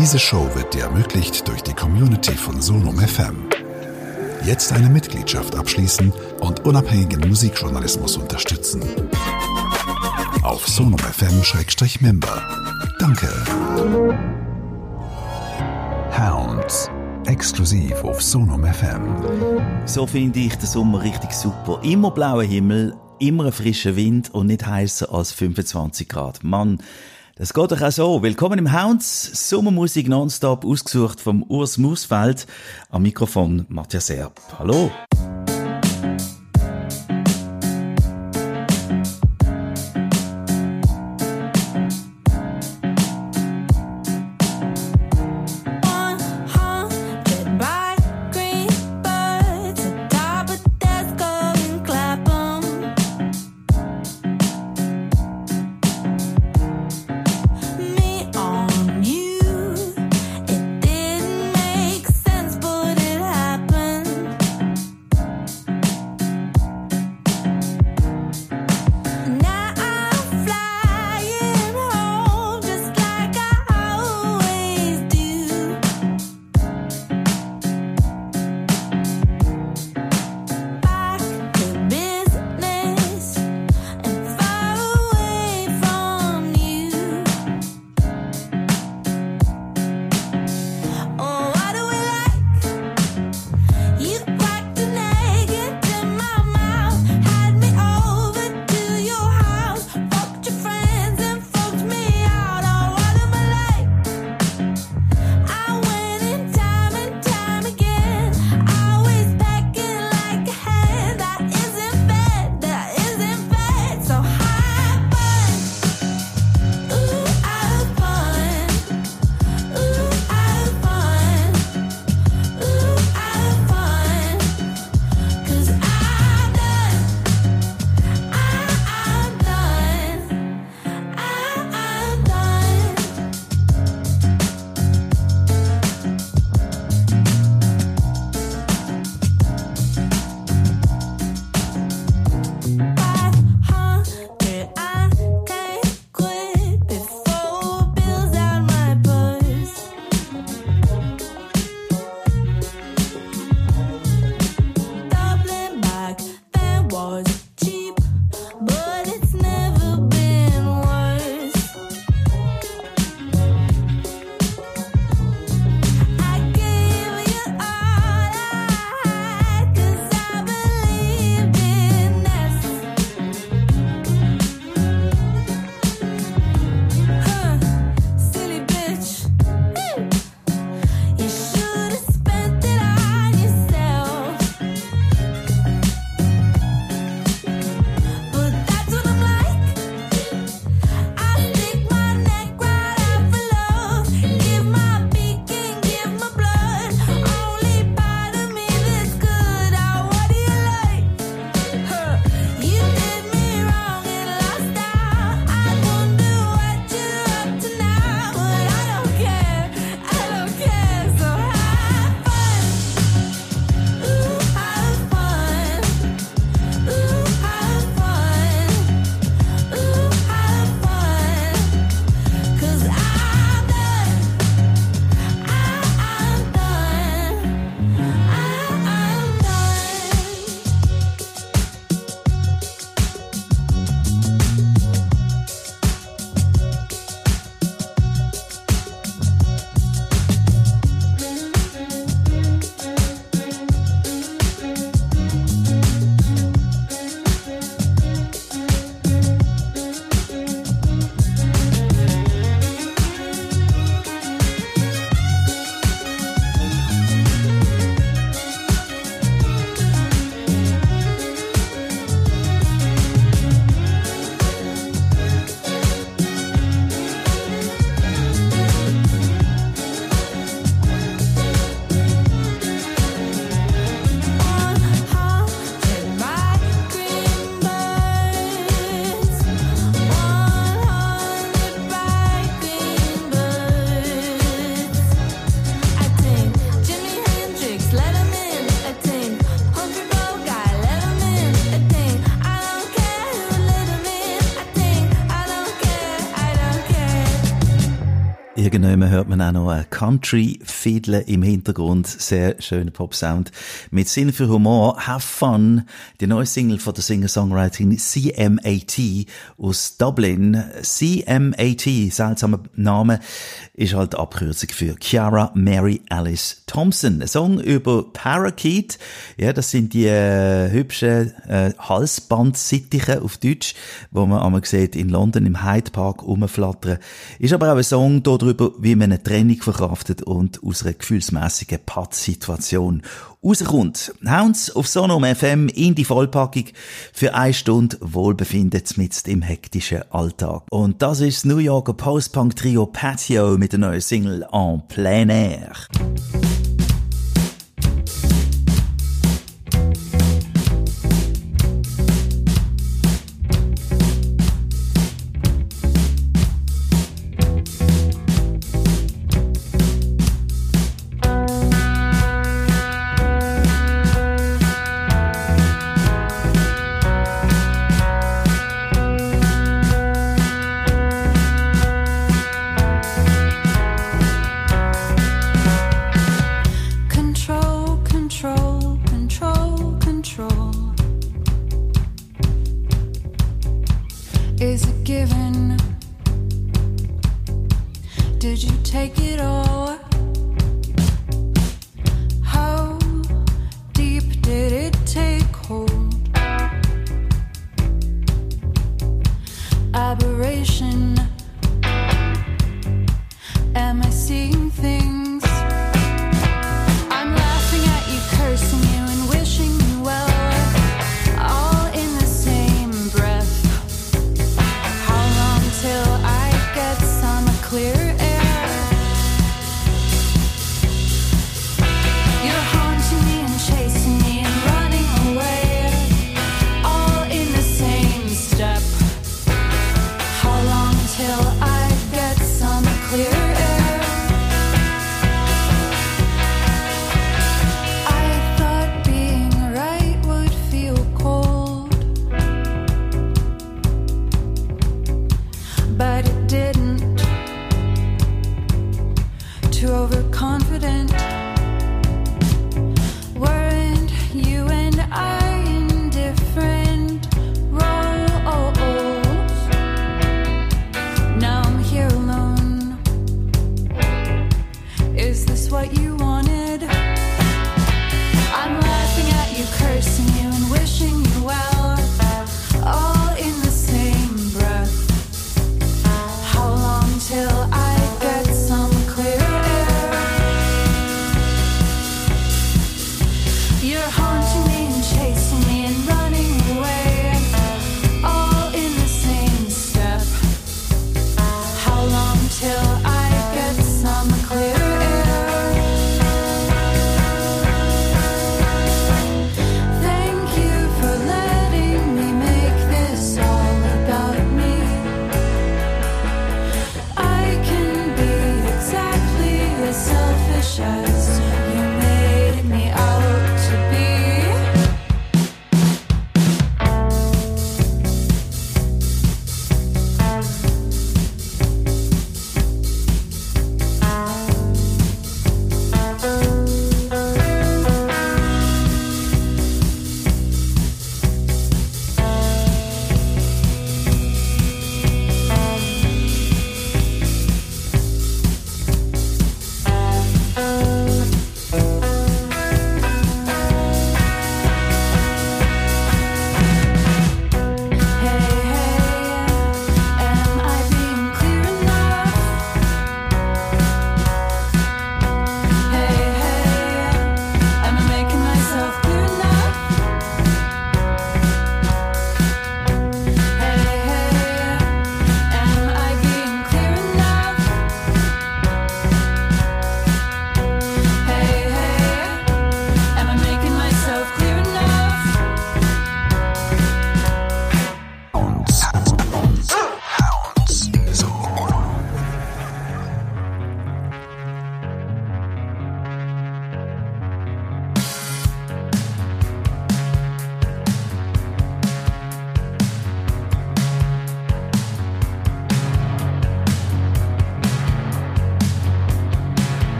Diese Show wird dir ermöglicht durch die Community von Sonum FM. Jetzt eine Mitgliedschaft abschließen und unabhängigen Musikjournalismus unterstützen. Auf sonumfm-member. Danke. Hounds. Exklusiv auf Sonum FM. So finde ich den Sommer richtig super. Immer blauer Himmel, immer frischer Wind und nicht heißer als 25 Grad. Mann, das geht doch auch so. Willkommen im Hounds. Sommermusik nonstop, ausgesucht vom Urs Musfeld. Am Mikrofon Matthias Erb. Hallo. Auch noch ein Country Fiddle im Hintergrund. Sehr schöner Pop-Sound. Mit Sinn für Humor. Have Fun. Die neue Single von der Singer-Songwriterin CMAT aus Dublin. CMAT, seltsamer Name, ist halt Abkürzung für Chiara Mary Alice Thompson. Ein Song über Parakeet. Ja, das sind die äh, hübschen äh, Halsbandsittiche auf Deutsch, wo man einmal sieht in London im Hyde Park rumflattern. Ist aber auch ein Song darüber, wie man eine Trennung verkraftet und aus einer gefühlsmässigen Pattsituation rauskommt. Hounds auf Sonom FM in die Vollpackung für eine Stunde Wohlbefinden mit im hektischen Alltag. Und das ist das New Yorker Post-Punk-Trio Patio mit der neuen Single En Plein Air. is a given. Did you take it all? shadow.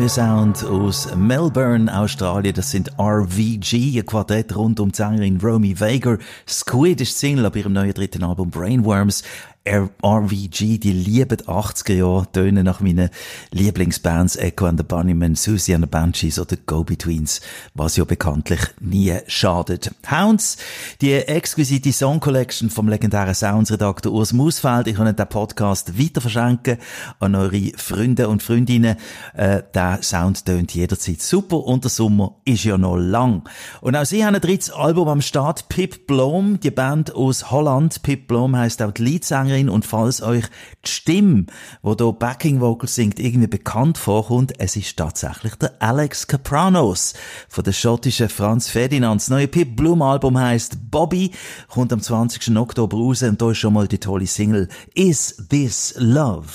Neuer Sound aus Melbourne, Australien. Das sind RVG, ein Quartett rund um die Sängerin Romy Vager. Squid ist Single ab ihrem neuen dritten Album Brainworms. RVG, die lieben 80er Jahre, tönen nach meinen Lieblingsbands Echo and the Bunnymen, Susie and the Banshees oder Go-Betweens, was ja bekanntlich nie schadet. Hounds, die exquisite Song Collection vom legendären Soundsredakteur Urs Musfeld, ich kann den Podcast weiter verschenken an eure Freunde und Freundinnen. Äh, der Sound tönt jederzeit super und der Sommer ist ja noch lang. Und auch sie haben ein drittes Album am Start, Pip Blom, die Band aus Holland. Pip Blom heisst auch die Leadsängerin Sängerin und falls euch die Stimme, wo da Backing Vocals singt, irgendwie bekannt vorkommt, es ist tatsächlich der Alex Capranos von der schottischen Franz Ferdinand. Das neue Pip Bloom Album heißt Bobby, kommt am 20. Oktober raus und da ist schon mal die tolle Single Is This Love?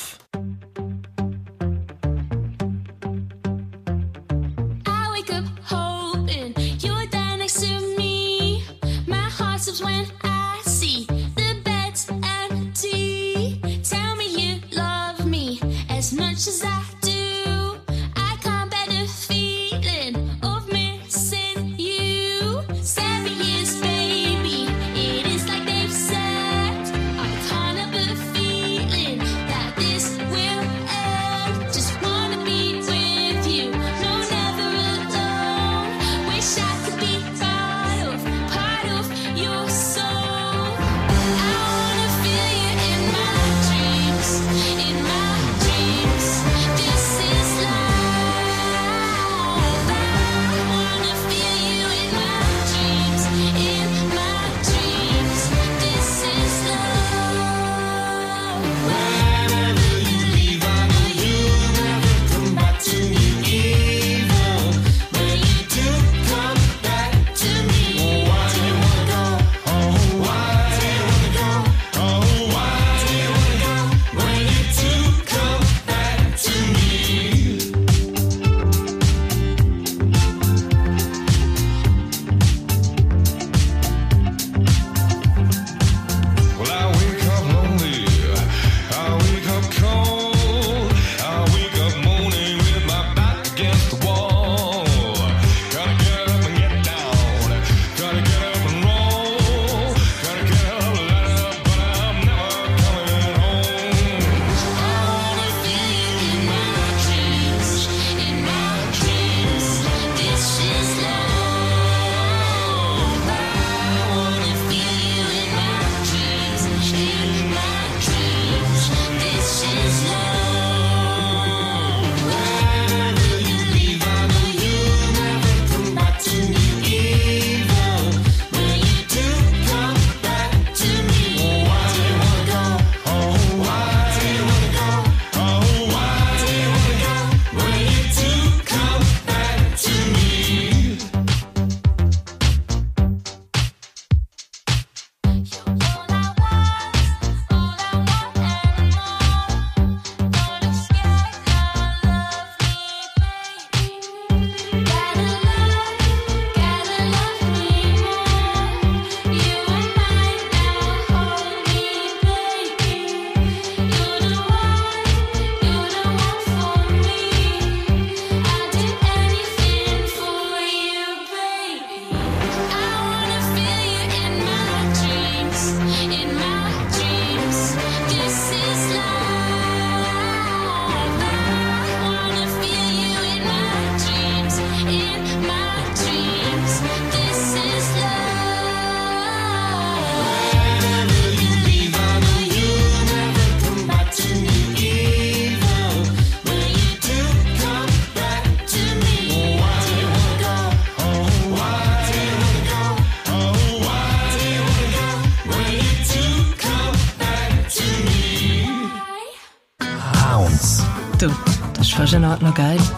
good.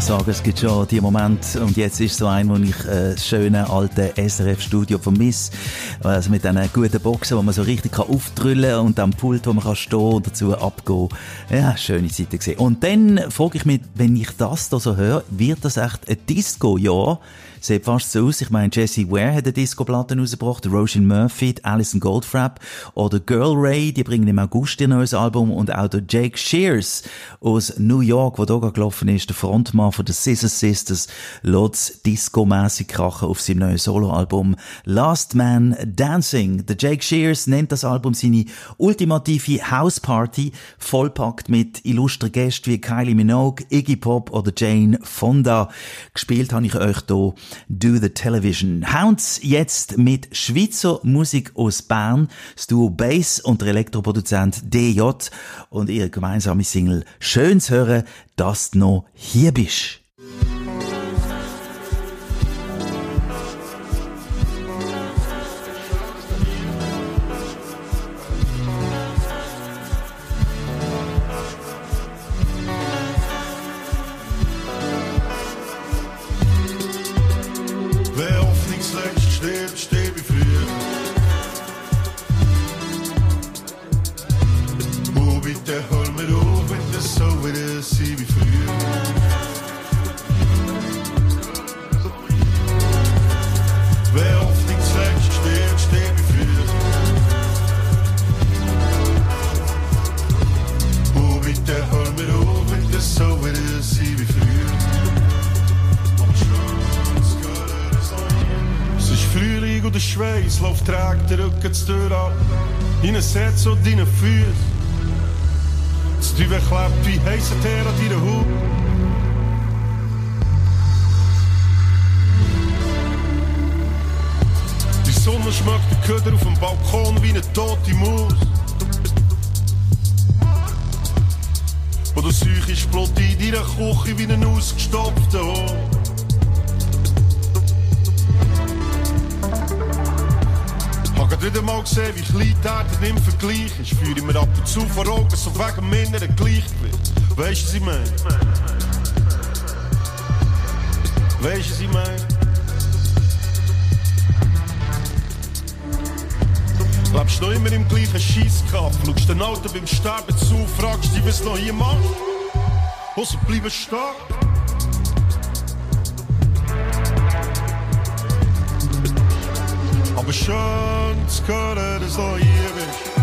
Muss sagen, es gibt schon die Momente, und jetzt ist so ein, wo ich äh, das schöne alte SRF-Studio vermisse. Also mit diesen guten Boxen, wo man so richtig kann aufdrüllen und am Pult, wo man kann stehen und dazu abgehen. Ja, schöne Zeiten gesehen. Und dann frage ich mich, wenn ich das da so höre, wird das echt ein Disco? Sieht fast so aus. Ich meine, Jesse Ware hat eine Disco-Platte rausgebracht, Roshan Murphy, Alison Goldfrapp oder Girl Ray, die bringen im August ihr neues Album und auch der Jake Shears aus New York, wo da gelaufen ist, der Frontmann von den Scissor Sisters, lässt Disco-mässig krachen auf seinem neuen Soloalbum Last Man Dancing. Der Jake Shears nennt das Album seine ultimative House Party, vollpackt mit illustren Gästen wie Kylie Minogue, Iggy Pop oder Jane Fonda. Gespielt habe ich euch hier Do the Television. Hounds jetzt mit Schweizer Musik aus Bern, das Duo Bass und der Elektroproduzent DJ und ihre gemeinsame Single Schöns hören, dass du noch hier bist. Gleichen Scheisskampf, schaust den Alten beim Sterben zu, fragst dich, was noch hier machst. Ausser bleiben stehen. Aber schön zu hören, dass du hier bist.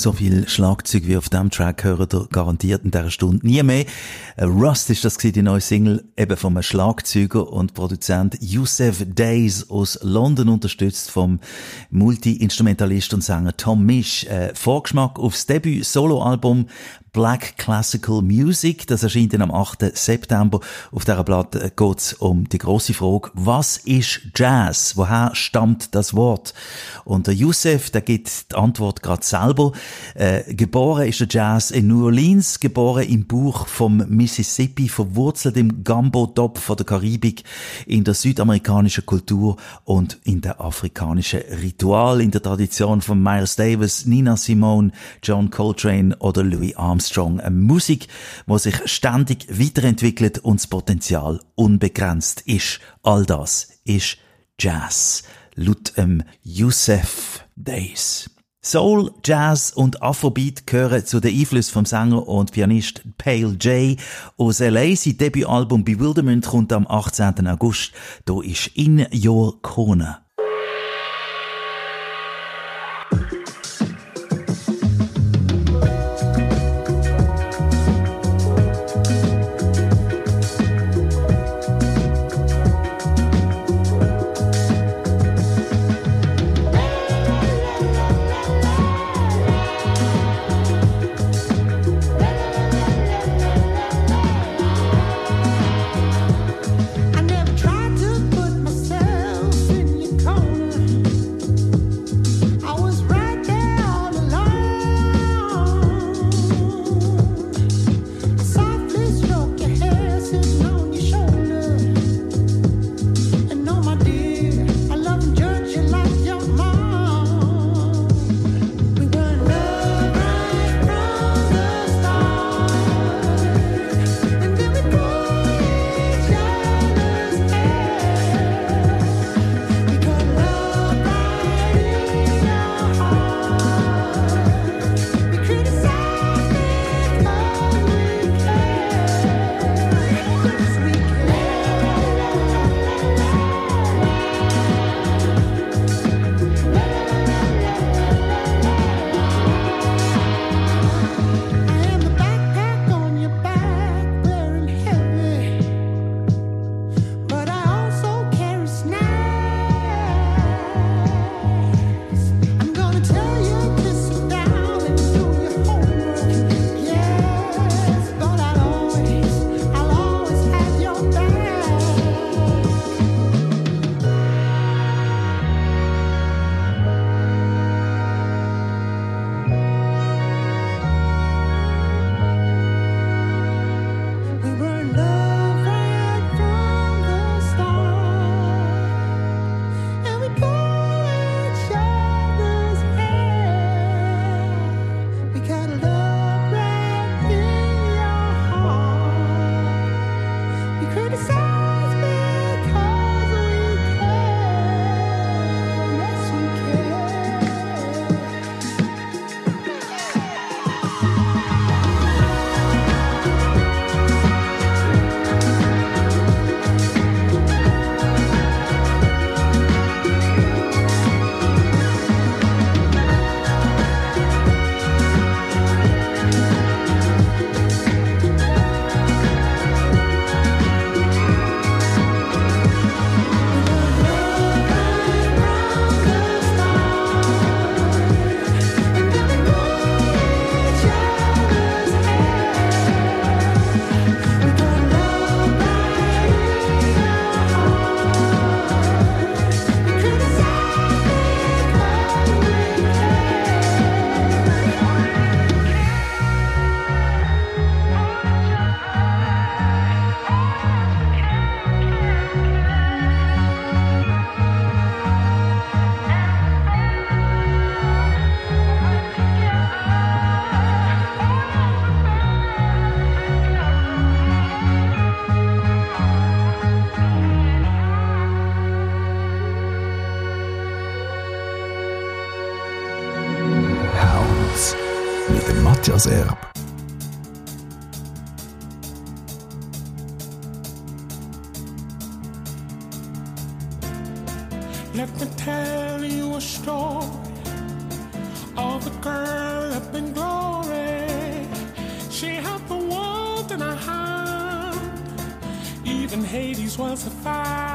So viel Schlagzeug wie auf dem Track hören ihr garantiert in dieser Stunde nie mehr. Äh, Rust ist das die neue Single eben vom Schlagzeuger und Produzent Youssef Days aus London unterstützt vom Multi-Instrumentalist und Sänger Tom Misch. Äh, Vorgeschmack aufs Debüt-Solo-Album Black Classical Music. Das erscheint dann am 8. September. Auf dieser Platte geht es um die große Frage, was ist Jazz? Woher stammt das Wort? Und der Youssef, der gibt die Antwort gerade selber. Äh, geboren ist der Jazz in New Orleans, geboren im Buch vom Mississippi, verwurzelt im Gambo-Top von der Karibik, in der südamerikanischen Kultur und in der afrikanischen Ritual, in der Tradition von Miles Davis, Nina Simone, John Coltrane oder Louis Armstrong. Eine Musik, die sich ständig weiterentwickelt und das Potenzial unbegrenzt ist. All das ist Jazz. Laut ähm, Youssef Days. Soul, Jazz und Afrobeat gehören zu den Einflüssen vom Sänger und Pianist Pale J. Aus LA sein Debütalbum Bewilderment kommt am 18. August. Da ist In Your Corner. Let me tell you a story of a girl up in glory. She had the world in her hand. Even Hades was a fire.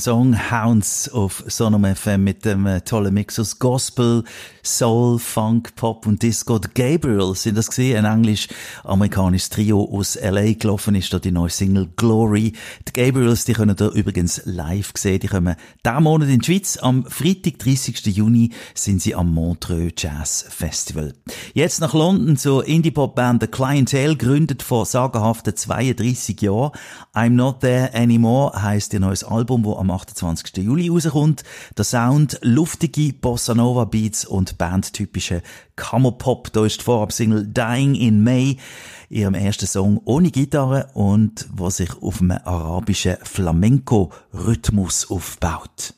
Song Hounds auf Sonom FM mit dem äh, tollen Mix aus Gospel, Soul, Funk, Pop und Disco. The Gabriels sind das gesehen, ein englisch-amerikanisches Trio aus LA gelaufen ist da die neue Single Glory. Die Gabriels, die können da übrigens live sehen, die kommen diesen Monat in die Schweiz. Am Freitag, 30. Juni, sind sie am Montreux Jazz Festival. Jetzt nach London zur Indie-Pop-Band The Clientele, gründet vor sagenhaften 32 Jahren. I'm Not There Anymore heißt ihr neues Album, wo am am 28. Juli rauskommt. Der Sound, luftige Bossa Nova Beats und bandtypische Kammerpop. Da ist die Vorabsingle Dying in May, ihrem ersten Song ohne Gitarre und wo sich auf einem arabischen Flamenco-Rhythmus aufbaut.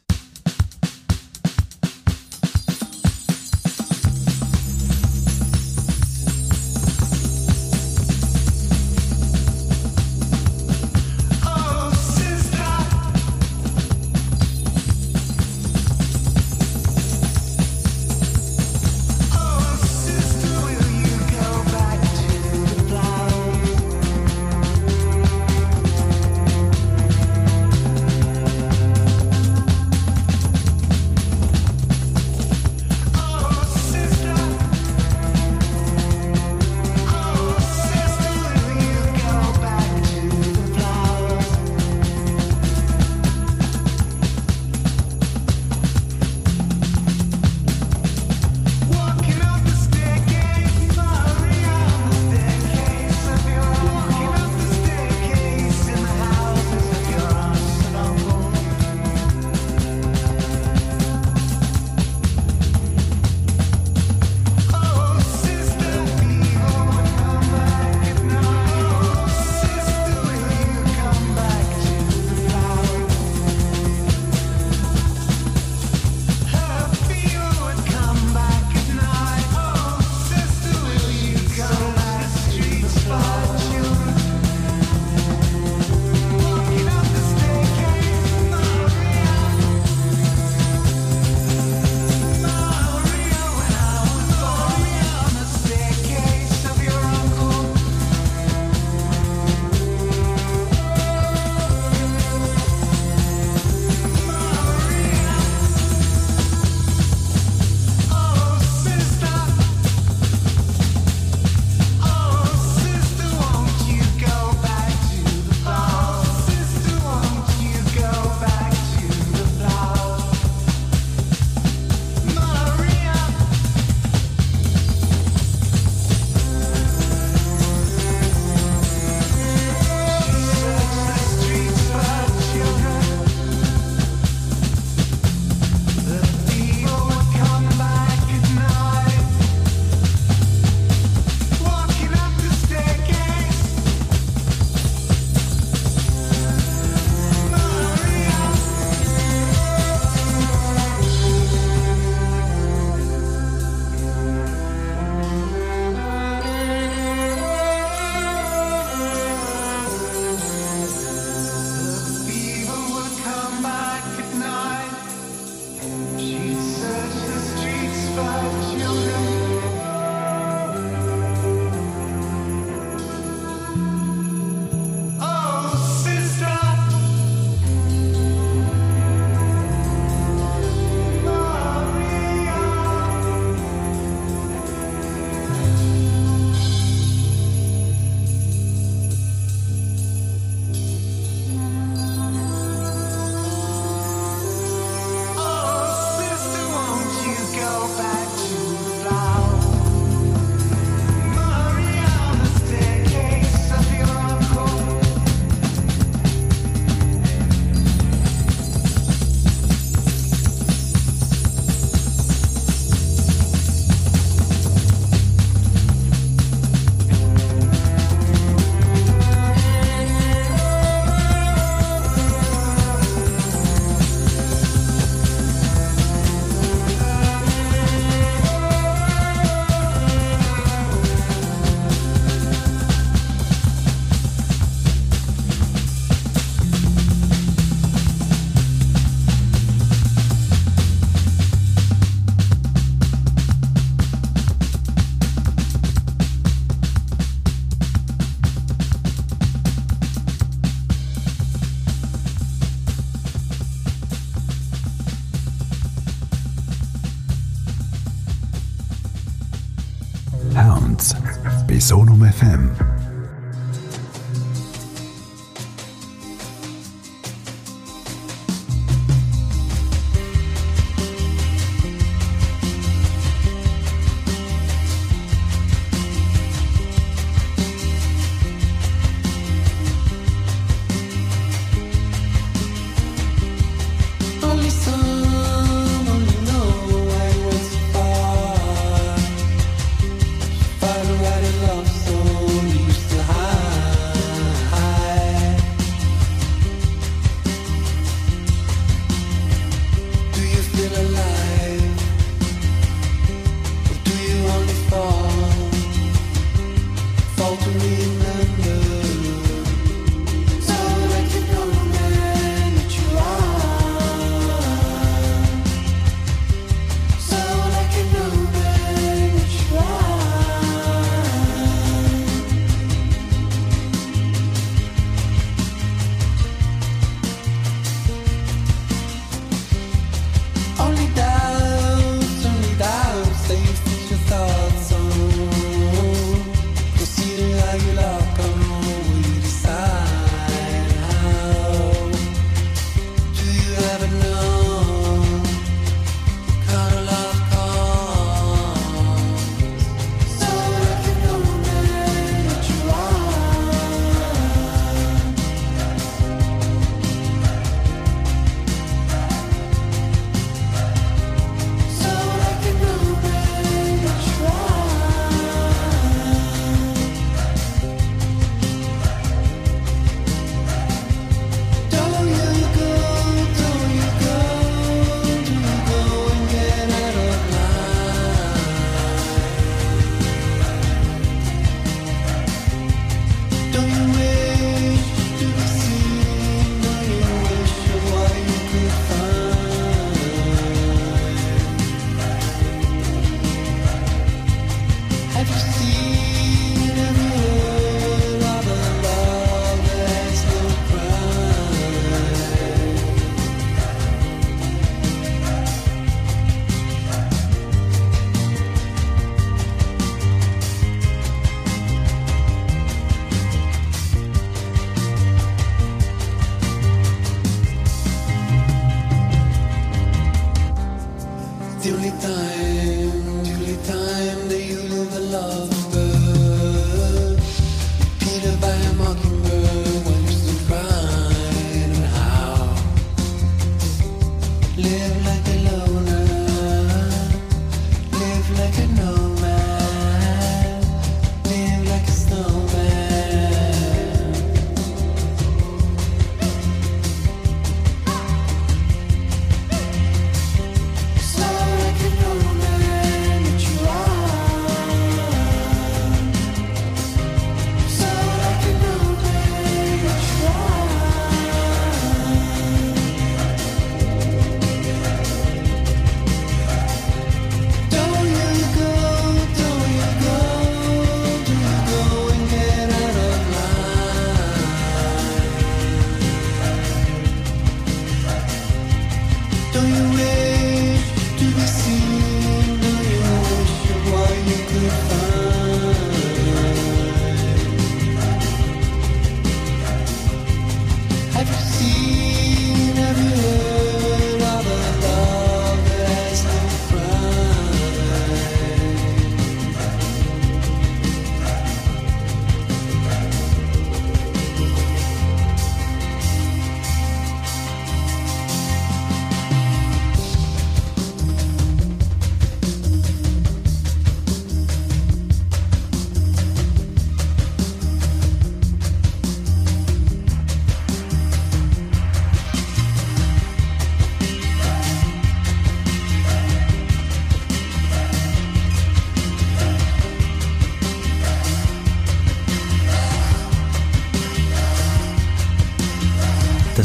FM.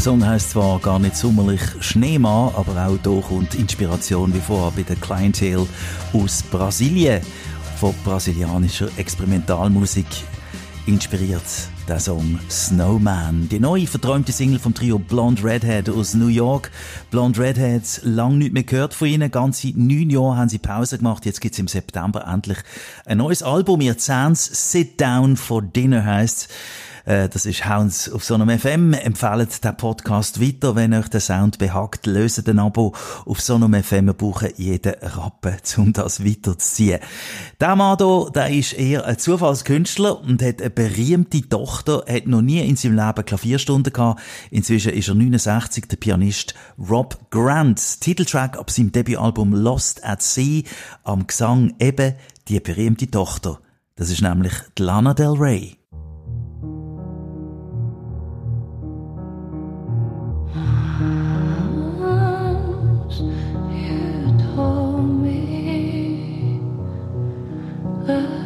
Song heißt zwar gar nicht sommerlich Schneemann, aber auch hier kommt Inspiration wie vorher bei der Clientele aus Brasilien von brasilianischer Experimentalmusik inspiriert. Der Song Snowman. Die neue verträumte Single vom Trio Blonde Redhead aus New York. Blonde Redheads, lang nicht mehr gehört von ihnen. Ganze neun Jahre haben sie Pause gemacht. Jetzt gibt's im September endlich ein neues Album. Ihr Zehns Sit Down for Dinner heisst. Äh, Das ist Hounds auf Sonom FM. Empfehlt den Podcast weiter, wenn euch der Sound behagt. Löset ein Abo auf Sonom FM. Wir brauchen jeden Rappen, um das weiterzuziehen. Der Mann hier, der ist eher ein Zufallskünstler und hat eine berühmte Tochter, hat noch nie in seinem Leben Klavierstunden gehabt. Inzwischen ist er 69, der Pianist Rob Grant. Titeltrack ab seinem Debütalbum Lost at Sea. Am Gesang eben die berühmte Tochter. Das ist nämlich Lana Del Rey. love.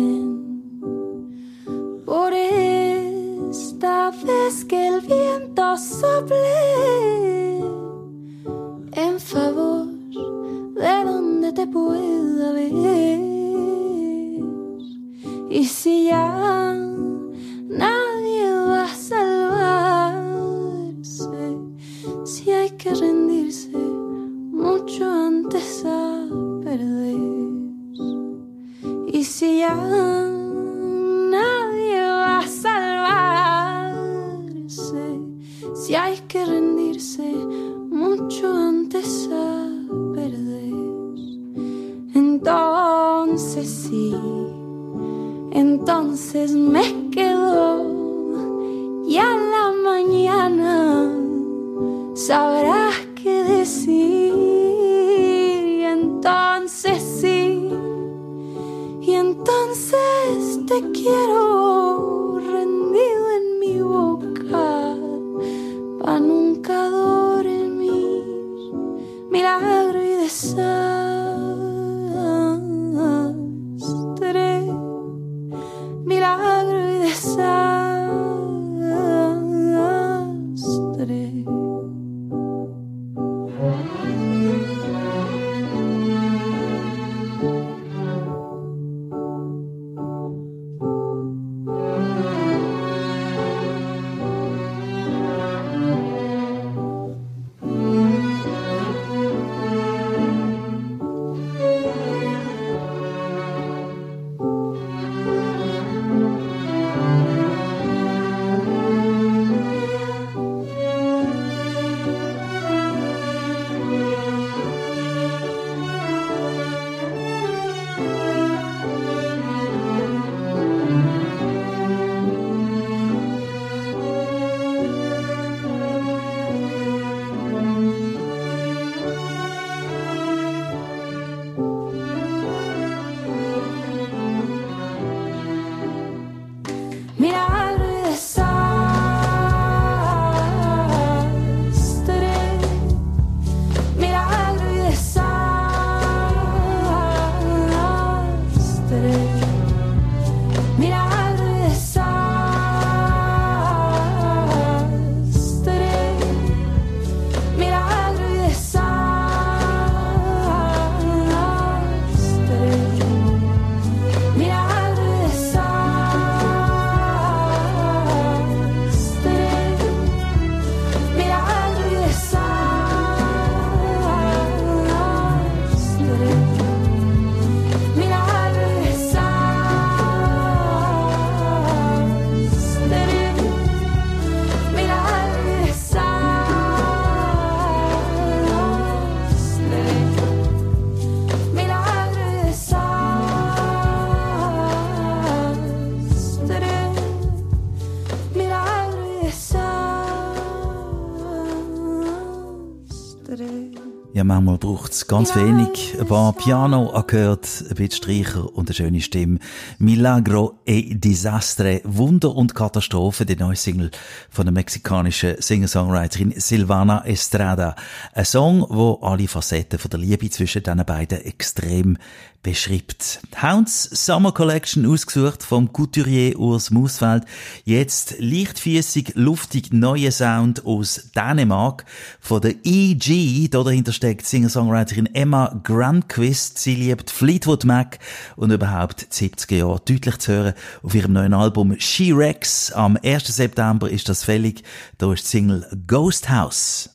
nothing. manchmal braucht es ganz wenig. Ein paar Piano angehört, ein bisschen Streicher und eine schöne Stimme. Milagro e Disastre, Wunder und Katastrophe, die neue Single von der mexikanischen Singer-Songwriterin Silvana Estrada. Ein Song, wo alle Facetten von der Liebe zwischen diesen beiden extrem beschreibt. Hounds Summer Collection ausgesucht vom Couturier Urs Mausfeld. Jetzt leichtfüßig, luftig, neuer Sound aus Dänemark von der EG. Da dahinter steckt Singer-Songwriterin Emma Grandquist. Sie liebt Fleetwood Mac und überhaupt 70er Jahre deutlich zu hören auf ihrem neuen Album She-Rex. Am 1. September ist das fällig. Da ist die Single Ghost House.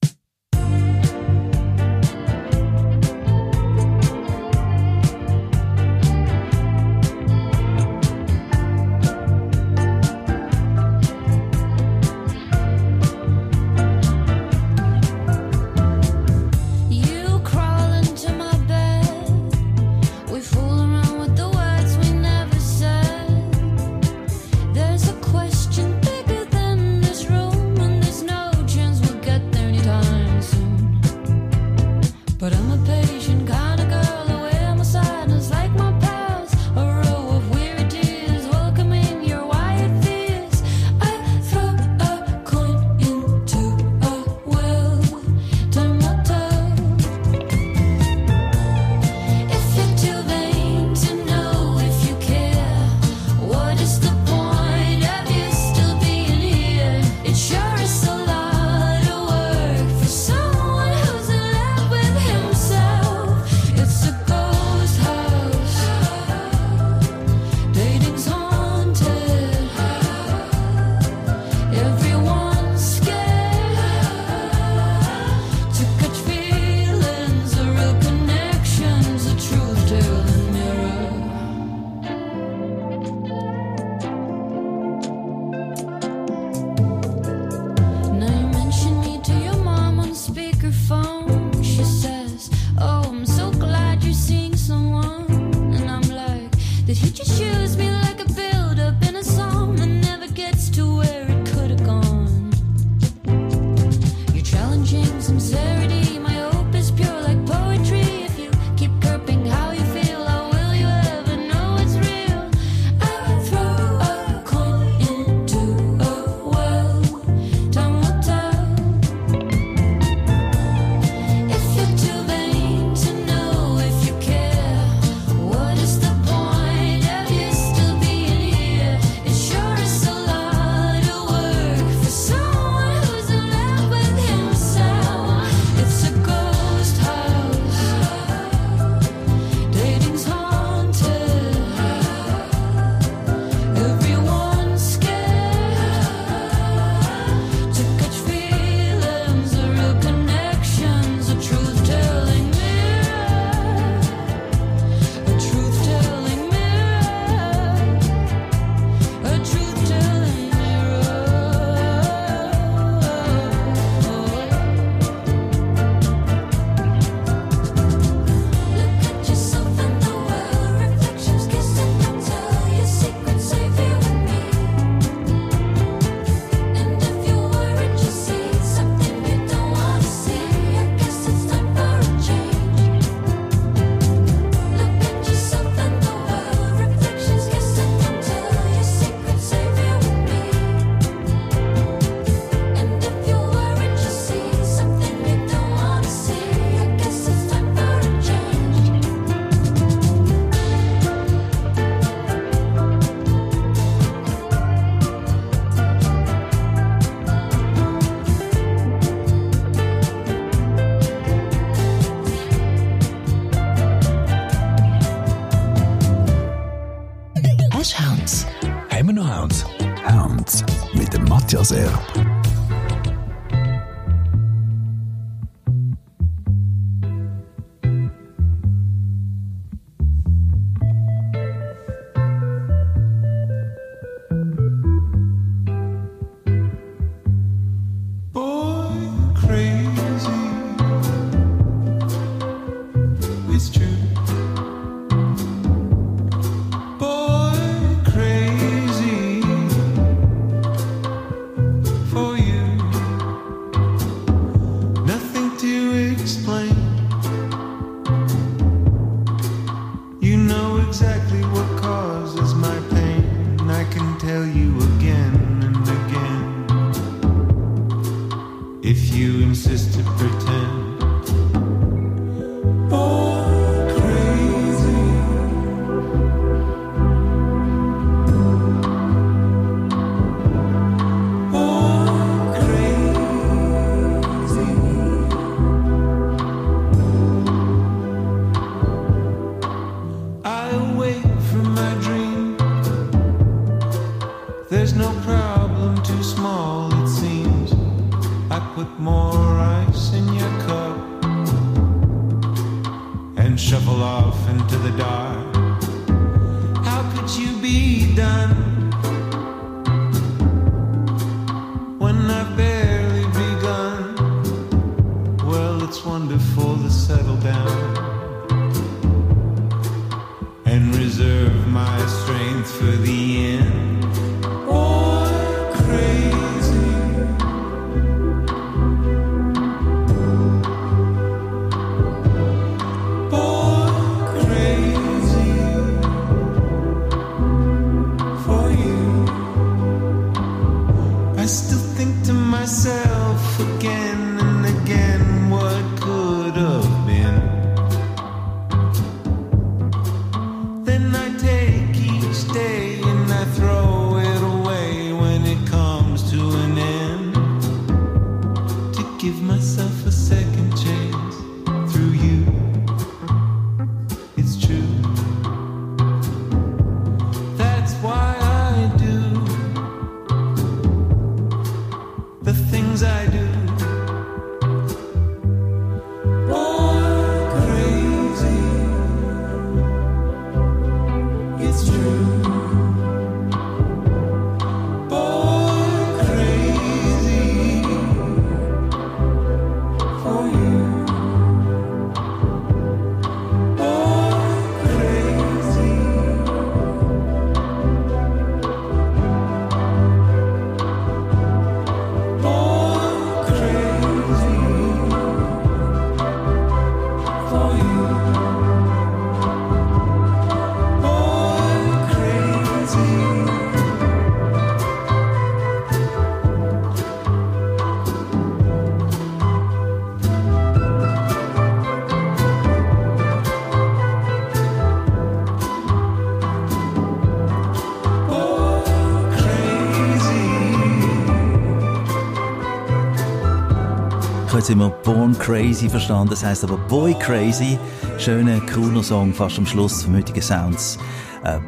tell you jetzt immer Born Crazy verstanden, das heißt aber Boy Crazy. Schöner, cooler Song, fast am Schluss vom heutigen Sounds.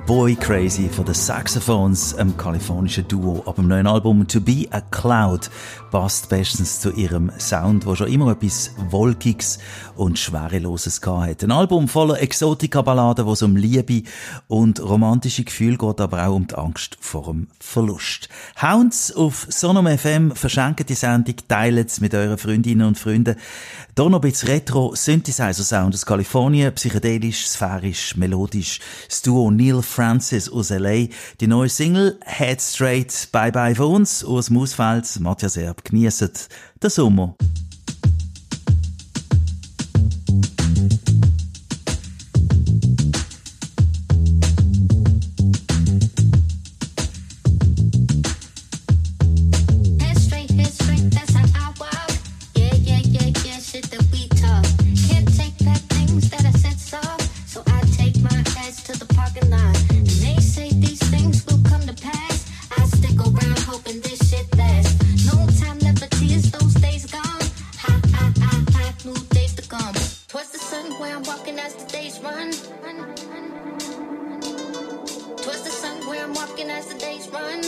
Boy Crazy von den Saxophones, einem kalifornischen Duo. Ab dem neuen Album To Be a Cloud passt bestens zu ihrem Sound, wo schon immer etwas Wolkiges und Schwereloses hat. Ein Album voller Exotika-Balladen, wo es um Liebe und romantische Gefühle geht, aber auch um die Angst vor dem Verlust. Hounds auf Sonom FM verschenken die Sendung, teilen es mit euren Freundinnen und Freunden. Hier noch ein bisschen Retro Synthesizer Sound aus Kalifornien, psychedelisch, sphärisch, melodisch. Das Duo Neil Francis aus LA. Die neue Single Head Straight Bye Bye von uns aus dem Ausfeld. Matthias Erb geniessen den Sommer.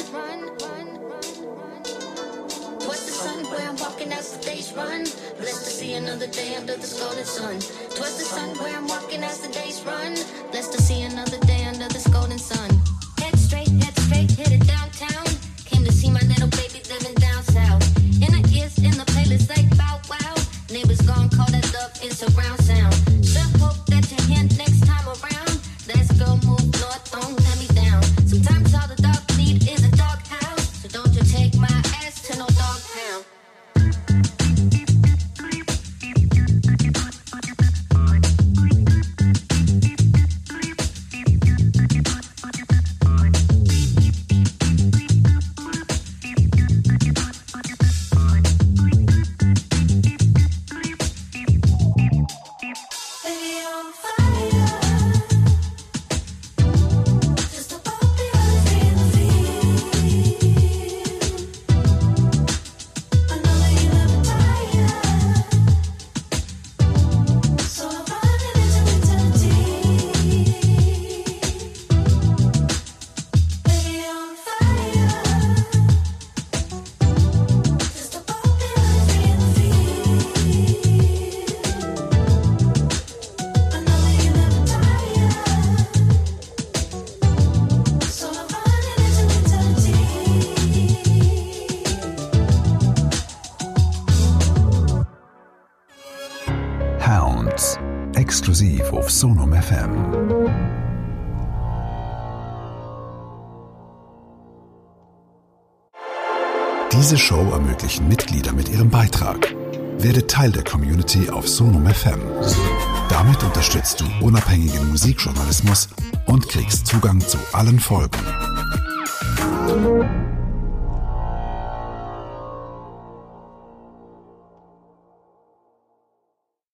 Days run. run, run, run. The sun where I'm walking as the days run. Blessed to see another day under the golden sun. Towards the sun where I'm walking as the days run. Blessed to see another day under this golden sun. FM. Diese Show ermöglichen Mitglieder mit ihrem Beitrag. Werde Teil der Community auf Sonom FM. Damit unterstützt du unabhängigen Musikjournalismus und kriegst Zugang zu allen Folgen.